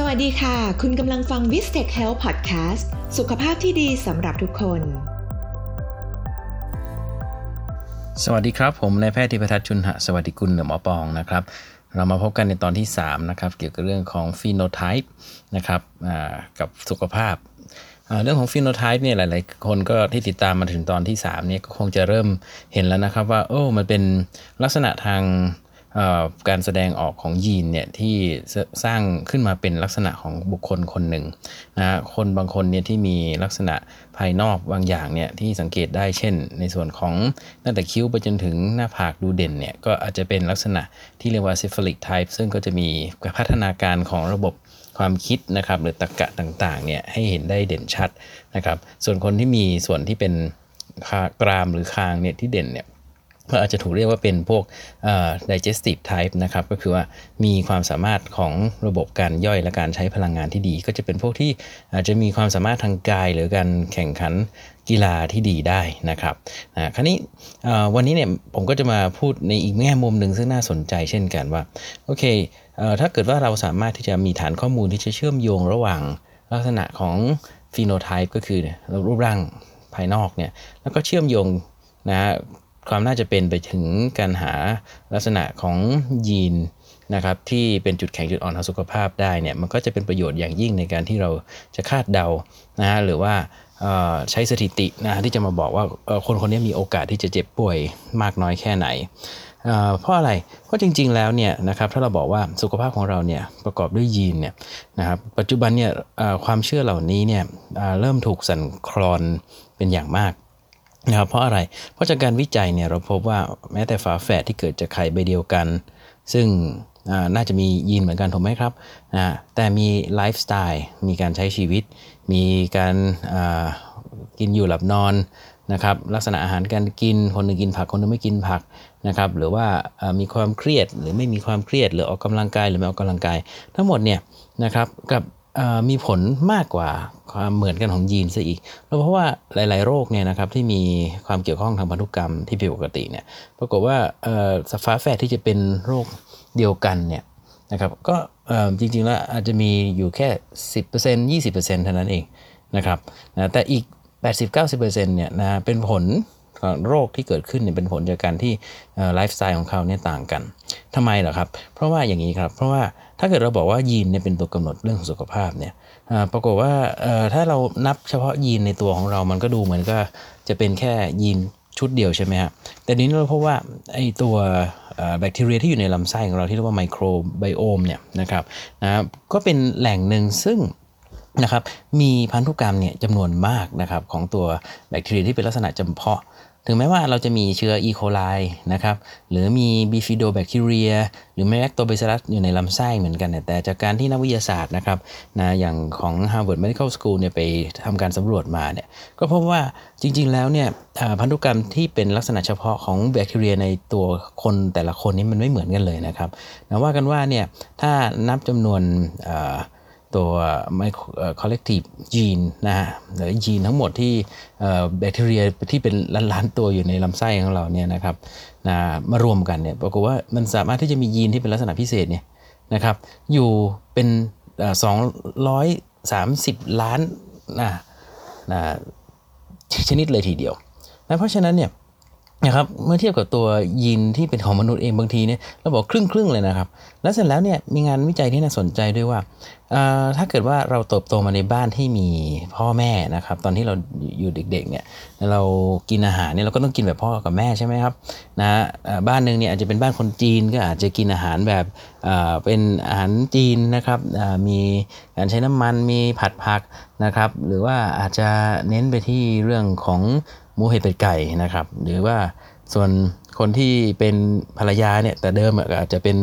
สวัสดีค่ะ คุณกำลังฟัง v i s t e c h Health Podcast สุขภาพที่ดีสำหรับทุกคน สวัสดีครับ ผมนายแพทย์ธิปทัศน์ชุนหะ สวัสดิกุลหรือหมอปองนะครับ เรามาพบกันในตอนที่ 3 นะครับ เกี่ยวกับเรื่องของฟีโนไทป์นะครับกับสุขภาพ เรื่องของฟีโนไทป์เนี่ยหลาย ๆ คนก็ที่ติดตามมาถึงตอนที่3เนี่ยก็คงจะเริ่มเห็นแล้วนะครับว่าโอ้มันเป็นลักษณะทาง การแสดงออกของยีนเนี่ยที่สร้างขึ้นมาเป็นลักษณะของบุคคลคนหนึ่งนะคนบางคนเนี่ยที่มีลักษณะภายนอกบางอย่างเนี่ยที่สังเกตได้เช่น ในส่วนของตั้งแต่คิ้วไปจนถึงหน้าผากดูเด่นเนี่ยก็อาจจะเป็นลักษณะที่เรียกว่า cephalic type ซึ่งก็จะมีพัฒนาการของระบบความคิดนะครับหรือตรรกะต่างๆเนี่ยให้เห็นได้เด่นชัดนะครับส่วนคนที่มีส่วนที่เป็นกรามหรือคางเนี่ยที่เด่นเนี่ย ก็อาจจะถูกเรียกว่าเป็นพวก digestive type นะครับ ก็คือว่ามีความสามารถของระบบการย่อยและการใช้พลังงานที่ดี ก็จะเป็นพวกที่อาจจะมีความสามารถทางกายหรือการแข่งขันกีฬาที่ดีได้นะครับคราวนี้วันนี้เนี่ยผมก็จะมาพูดในอีกแง่มุมหนึ่งซึ่งน่าสนใจเช่นกันว่า โอเคถ้าเกิดว่าเราสามารถที่จะมีฐานข้อมูลที่จะเชื่อมโยงระหว่างลักษณะของฟีโนไทป์ก็คือรูปร่างภายนอกเนี่ยแล้วก็เชื่อมโยงนะ ความน่าจะเป็นไปถึงการหาลักษณะของยีนนะครับที่เป็นจุดแข็งจุดอ่อนทางสุขภาพได้เนี่ยมันก็จะเป็นประโยชน์อย่างยิ่งในการที่เราจะคาดเดานะฮะหรือว่าใช้สถิตินะที่จะมาบอกว่าคนคนนี้มีโอกาสที่จะเจ็บป่วยมากน้อยแค่ไหนเพราะอะไรเพราะจริง ๆ แล้วเนี่ยนะครับถ้าเราบอกว่าสุขภาพของเราเนี่ยประกอบด้วยยีนเนี่ยนะครับปัจจุบันเนี่ยความเชื่อเหล่านี้เนี่ยเริ่มถูกสั่นคลอนเป็นอย่างมาก นะครับเพราะอะไร เพราะจากการวิจัยเนี่ยเราพบว่าแม้แต่ฝาแฝดที่เกิดจากไข่ใบเดียวกัน ซึ่งน่าจะมียีนเหมือนกันถูกไหมครับนะแต่มีไลฟ์สไตล์ มีการใช้ชีวิต มีการกินอยู่หลับนอนนะครับลักษณะอาหารการกินคนนึงกินผักคนนึงไม่กินผักนะครับหรือว่ามีความเครียดหรือไม่มีความเครียดหรือออกกำลังกายหรือไม่ออกกำลังกาย ทั้งหมดเนี่ยนะครับกับ มีผลมากกว่าความเหมือนกันของยีนซะอีก เพราะว่าหลาย ๆ โรคเนี่ยนะครับที่มีความเกี่ยวข้องทางพันธุกรรมที่ผิดปกติเนี่ยปรากฏว่าสฟ้าแฝดที่จะเป็นโรคเดียวกันเนี่ยนะครับก็จริง ๆ แล้วอาจจะมีอยู่แค่ 10% 20%เท่านั้นเองนะครับนะแต่อีก 80-90%เนี่ยนะเป็นผล โรคที่เกิดขึ้นเนี่ยเป็นผลจากการที่ไลฟ์สไตล์ของเขาเนี่ยต่างกันทำไมเหรอครับ เพราะว่าอย่างนี้ครับ เพราะว่าถ้าเกิดเราบอกว่ายีนเนี่ยเป็นตัวกำหนดเรื่องของสุขภาพเนี่ยปรากฏว่าถ้าเรานับเฉพาะยีนในตัวของเรา มันก็ดูเหมือนก็จะเป็นแค่ยีนชุดเดียวใช่ไหมครับแต่นี้เราพบว่าไอตัวแบคทีเรียที่อยู่ในลำไส้ของเราที่เรียกว่าไมโครไบโอมเนี่ยนะครับนะก็เป็นแหล่งหนึ่งซึ่งนะครับมีพันธุกรรมเนี่ยจำนวนมากนะครับของตัวแบคทีเรียที่เป็นลักษณะจำเพาะ ถึงแม้ว่าเราจะมีเชื้ออีโคไลนะครับหรือมีบีฟิโดแบคทีเรียหรือแมลคโตเบซิลัสอยู่ในลำไส้เหมือนกัน แต่จากการที่นักวิทยาศาสตร์นะครับนะอย่างของ Harvard Medical School เนี่ยไปทำการสำรวจมาเนี่ยก็พบว่าจริง ๆ แล้วเนี่ยพันธุกรรมที่เป็นลักษณะเฉพาะของแบคทีเรียในตัวคนแต่ละคนนี้มันไม่เหมือนกันเลยนะครับนะว่ากันว่าเนี่ยถ้านับจำนวน ตัวไมโครคอลเลกทีฟจีนนะฮะหรือยีนทั้งหมดที่แบคทีเรียที่เป็นล้านๆตัวอยู่ในลำไส้ของเราเนี่ยนะครับนะมารวมกันเนี่ยปรากฏว่ามันสามารถที่จะมียีนที่เป็นลักษณะพิเศษเนี่ยนะครับอยู่เป็นสองร้อยสามสิบล้านนะนะชนิดเลยทีเดียวนะเพราะฉะนั้นเนี่ยนะครับเมื่อเทียบกับตัวยีนที่เป็นของมนุษย์เองบางทีเนี่ยเราบอกครึ่งครึ่งเลยนะครับ แล้วเสร็จแล้วเนี่ยมีงานวิจัยที่น่าสนใจด้วยว่า ถ้าเกิดว่าเราเติบโตมาในบ้านที่มีพ่อแม่นะครับ ตอนที่เราอยู่เด็กๆเนี่ยเรากินอาหารเนี่ยเราก็ต้องกินแบบพ่อกับแม่ใช่ไหมครับนะบ้านหนึ่งเนี่ยอาจจะเป็นบ้านคนจีนก็อาจจะกินอาหารแบบเป็นอาหารจีนนะครับมีการใช้น้ำมันมีผัดผักนะครับ หรือว่าอาจจะเน้นไปที่เรื่องของหมูเห็ดเป็ดไก่นะครับ หรือว่าส่วนคนที่เป็นภรรยาเนี่ยแต่เดิมอาจจะเป็น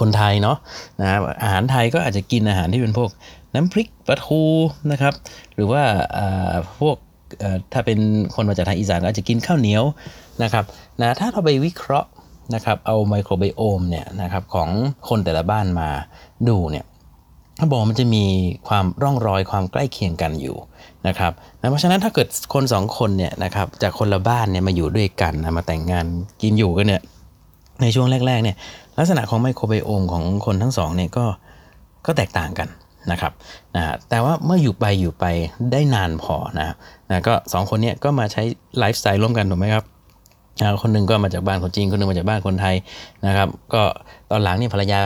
คนไทยเนาะนะครับอาหารไทยก็อาจจะกินอาหารที่เป็นพวกน้ำพริกปลาทูนะครับ หรือว่าพวกถ้าเป็นคนมาจากทางอีสานก็อาจจะกินข้าวเหนียวนะครับนะถ้าเราไปวิเคราะห์นะครับเอาไมโครไบโอมเนี่ยนะครับของคนแต่ละบ้านมาดูเนี่ยเขาบอกมันจะมีความร่องรอยความใกล้เคียงกันอยู่นะครับนะเพราะฉะนั้นถ้าเกิดคนสองคนเนี่ยนะครับจากคนละบ้านเนี่ยมาอยู่ด้วยกันนะมาแต่งงานกินอยู่กันเนี่ย ในช่วงแรกๆเนี่ยลักษณะของไมโครไบโอมของคนทั้งสองเนี่ยก็ก็แตกต่างกันนะครับนะแต่ว่าเมื่ออยู่ไปอยู่ไปได้นานพอนะนะก็สองคนเนี้ยก็มาใช้ไลฟ์สไตล์ร่วมกันถูกไหมครับคนหนึ่งก็มาจากบ้านคนจีนคนหนึ่งมาจากบ้านคนไทยนะครับ ก็ตอนหลังนี่ภรรยา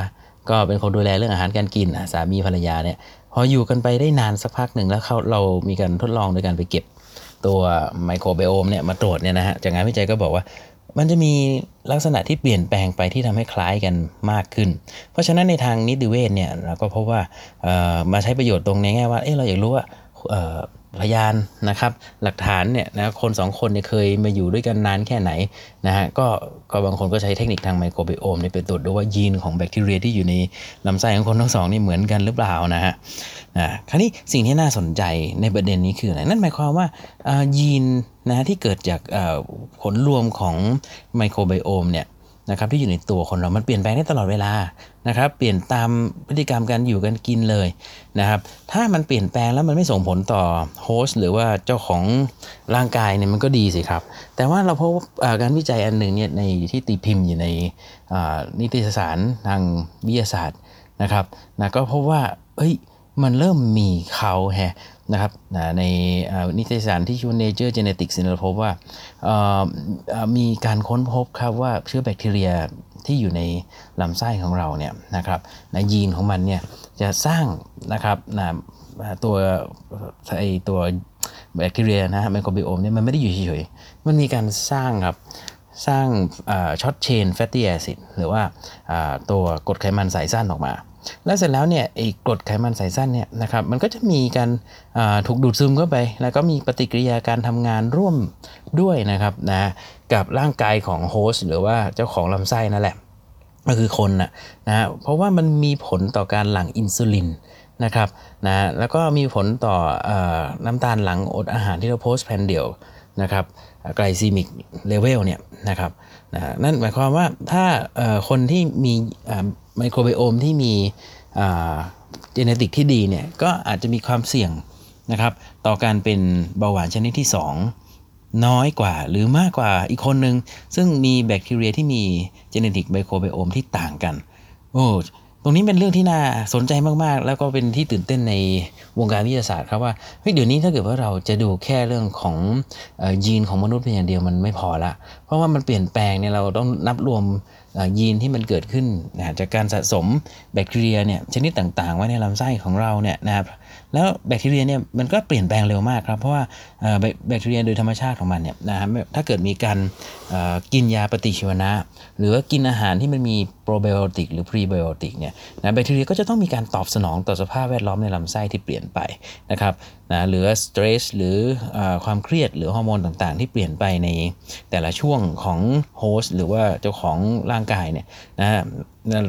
ก็เป็นคนดูแลเรื่องอาหารการกินสามีภรรยาเนี่ยพออยู่กันไปได้นานสักพักหนึ่งแล้วเขาเรามีการทดลองโดยการไปเก็บตัวไมโครไบโอมเนี่ยมาตรวจเนี่ยนะฮะจากงานวิจัยก็บอกว่า มันจะมีลักษณะที่เปลี่ยนแปลงไปที่ทำให้คล้ายกันมากขึ้น เพราะฉะนั้นในทางนิติเวชเนี่ยเราก็พบว่ามาใช้ประโยชน์ตรงในแง่ว่าเออเราอยากรู้ว่า พยานนะครับ หลักฐานเนี่ยนะคนสองคนเนี่ยเคยมาอยู่ด้วยกันนานแค่ไหนนะฮะก็ก็บางคนก็ใช้เทคนิคทางไมโครไบโอมเนี่ยไปตรวจดูว่ายีนของแบคทีเรียที่อยู่ในลำไส้ของคนทั้งสองนี่เหมือนกันหรือเปล่านะฮะนะคราวนี้สิ่งที่น่าสนใจในประเด็นนี้คืออะไรนั่นหมายความว่ายีนนะที่เกิดจากผลรวมของไมโครไบโอมเนี่ย นะครับที่อยู่ในตัวคนเรา มันเปลี่ยนแปลงได้ตลอดเวลานะครับ เปลี่ยนตามพฤติกรรมการอยู่กันกินเลยนะครับ ถ้ามันเปลี่ยนแปลงแล้วมันไม่ส่งผลต่อโฮสต์หรือว่าเจ้าของร่างกายเนี่ยมันก็ดีสิครับ แต่ว่าเราพบการวิจัยอันหนึ่งเนี่ยในที่ตีพิมพ์อยู่ในนิตยสารทางวิทยาศาสตร์นะครับนะก็พบว่าเอ้ยมันเริ่มมีเขาแฮ นะครับในนิตยสารที่ชื่อ Nature Genetics เราพบว่ามีการค้นพบครับว่าเชื้อแบคทีเรียที่อยู่ในลำไส้ของเราเนี่ยนะครับในยีนของมันเนี่ยจะสร้างนะครับนะตัวไอตัวแบคทีเรียนะฮะ microbiome เนี่ยมันไม่ได้อยู่เฉยๆ มันมีการสร้างครับ สร้าง short chain fatty acid หรือว่าตัวกรดไขมันสายสั้นออกมา แล้วเสร็จแล้วเนี่ยไอ้กรดไขมันสายสั้นเนี่ยนะครับมันก็จะมีการถูกดูดซึมเข้าไป แล้วก็มีปฏิกิริยาการทำงานร่วมด้วยนะครับนะกับร่างกายของ host หรือว่าเจ้าของลำไส้นั่นแหละก็คือคนนะนะเพราะว่ามันมีผลต่อการหลั่งอินซูลินนะครับนะแล้วก็มีผลต่ออน้ำตาลหลังอดอาหารที่เรา postprandial นะครับ glycemic level เนี่ยนะครับนะนั่นหมายความว่าถ้าคนที่มี microbiome ที่มี genetic ที่ดีเนี่ยก็อาจจะมีความเสี่ยงนะครับต่อการเป็นเบาหวานชนิดที่ 2 น้อยกว่าหรือมากกว่าอีกคนหนึ่งซึ่งมีแบคทีเรียที่มีเจเนติกไมโครไบโอมที่ต่างกันโอ้ตรงนี้เป็นเรื่องที่น่าสนใจมากๆ แล้วก็เป็นที่ตื่นเต้นในวงการวิทยาศาสตร์ครับว่าเฮ้ยเดี๋ยวนี้ถ้าเกิดว่าเราจะดูแค่เรื่องของยีนของมนุษย์เพียงอย่างเดียวมันไม่พอละ ราะว่ามันเปลี่ยนแปลงเนี่ยเราต้องนับรวมยีนที่มันเกิดขึ้นจากการสะสมแบคทีเรียเนี่ยชนิดต่างๆ ไว้ในลำไส้ของเราเนี่ยนะครับแล้วแบคทีเรียเนี่ยมันก็เปลี่ยนแปลงเร็วมากครับเพราะว่าแบคทีเรียโดยธรรมชาติของมันเนี่ยนะครับถ้าเกิดมีการกินยาปฏิชีวนะ หรือว่ากินอาหารที่มันมีโปรไบโอติกหรือพรีไบโอติกเนี่ยนะแบคทีเรียก็จะต้องมีการตอบสนองต่อสภาพแวดล้อมในลำไส้ที่เปลี่ยนไปนะครับนะหรือ stress หรืออความเครียดหรือฮอร์โมนต่างๆ ที่เปลี่ยนไปในแต่ละช่วงของ host หรือว่าเจ้าของร่างกายเนี่ยนะ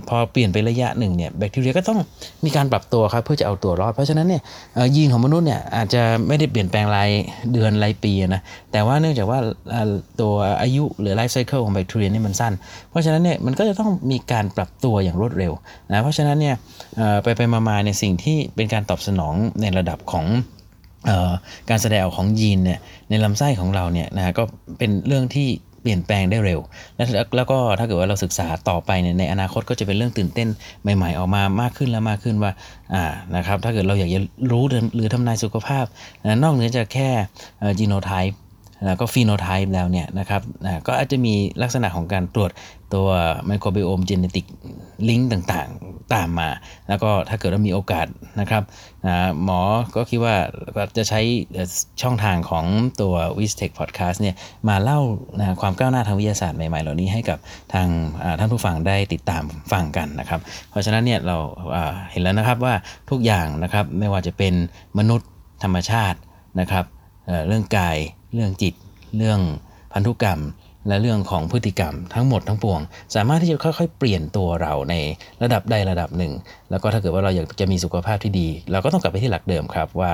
พอเปลี่ยนไประยะหนึ่งเนี่ยแบคทีเรียก็ต้องมีการปรับตัวครับเพื่อจะเอาตัวรอด เพราะฉะนั้นเนี่ยยีนของมนุษย์เนี่ยอาจจะไม่ได้เปลี่ยนแปลงรายเดือนรายปีนะแต่ว่าเนื่องจากว่าตัวอายุหรือไลฟ์ไซเคิลของแบคทีเรียนี่มันสั้น เพราะฉะนั้นเนี่ยมันก็จะต้องมีการปรับตัวอย่างรวดเร็วนะเพราะฉะนั้นเนี่ยไปไปมาๆเนี่ยสิ่งที่เป็นการตอบสนองในระดับของการแสดงออกของยีนเนี่ยในลำไส้ของเราเนี่ยนะก็เป็นเรื่องที่ เปลี่ยนแปลงได้เร็วแล้วแล้วก็ถ้าเกิดว่าเราศึกษาต่อไปเนี่ยในอนาคตก็จะเป็นเรื่องตื่นเต้นใหม่ ๆ ออกมามากขึ้นแล้วมากขึ้นว่าอ่านะครับถ้าเกิดเราอยากจะรู้หรือทำนายสุขภาพ นอกเหนือจากแค่จีโนไทป์ แล้วก็ฟีโนไทป์แล้วเนี่ยนะครับก็อาจจะมีลักษณะของการตรวจตัวไมโครไบโอมเจเนติกลิงก์ต่างๆ ตามมา แล้วก็ถ้าเกิดว่ามีโอกาสนะครับหมอก็คิดว่าจะใช้ช่องทางของตัว w i s t e c h Podcast เนี่ยมาเล่าความก้าวหน้าทางวิทยาศาสตร์ใหม่ๆ เหล่านี้ให้กับทางท่านผู้ฟังได้ติดตามฟังกันนะครับ เพราะฉะนั้นเนี่ยเราเห็นแล้วนะครับว่าทุกอย่างนะครับไม่ว่าจะเป็นมนุษย์ธรรมชาตินะครับเรื่องกาย เรื่องจิต เรื่องพันธุกรรม และเรื่องของพฤติกรรมทั้งหมดทั้งปวง สามารถที่จะค่อยๆ เปลี่ยนตัวเราในระดับใดระดับหนึ่ง แล้วก็ถ้าเกิดว่าเราอยากจะมีสุขภาพที่ดี เราก็ต้องกลับไปที่หลักเดิมครับว่า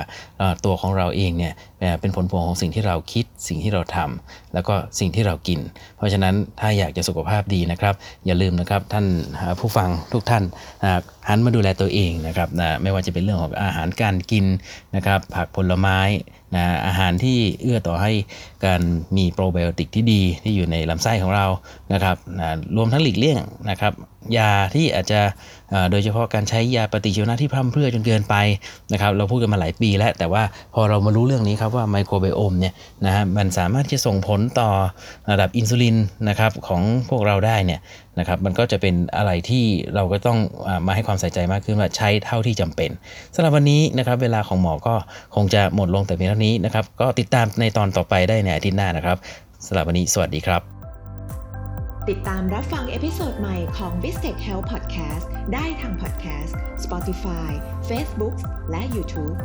ตัวของเราเองเนี่ยเป็นผลพวงของสิ่งที่เราคิดสิ่งที่เราทำแล้วก็สิ่งที่เรากิน เพราะฉะนั้นถ้าอยากจะสุขภาพดีนะครับ อย่าลืมนะครับท่านผู้ฟังทุกท่านหันมาดูแลตัวเองนะครับไม่ว่าจะเป็นเรื่องของอาหารการกินนะครับผักผลไม้ นะอาหารที่เอื้อต่อให้การมีโปรไบโอติกที่ดีที่อยู่อยู่ในลำไส้ของเรานะครับรวมทั้งหลีกเลี่ยงนะครับ ยาที่อาจจะโดยเฉพาะการใช้ยาปฏิชีวนะที่พร่ำเพรื่อจนเกินไปนะครับเราพูดกันมาหลายปีแล้ว แต่ว่าพอเรามารู้เรื่องนี้ครับว่า microbiome เนี่ยนะฮะมันสามารถที่จะส่งผลต่อระดับอินซูลินนะครับของพวกเราได้เนี่ยนะครับมันก็จะเป็นอะไรที่เราก็ต้องมาให้ความใส่ใจมากขึ้นว่าใช้เท่าที่จำเป็นสำหรับวันนี้นะครับเวลาของหมอก็คงจะหมดลงแต่เพียงเท่านี้นะครับก็ติดตามในตอนต่อไปได้ในอาทิตย์หน้านะครับสำหรับวันนี้สวัสดีครับ ติดตามรับฟัง episode ใหม่ของ v i s t e c h Health Podcast ได้ทาง Podcast Spotify Facebook และ YouTube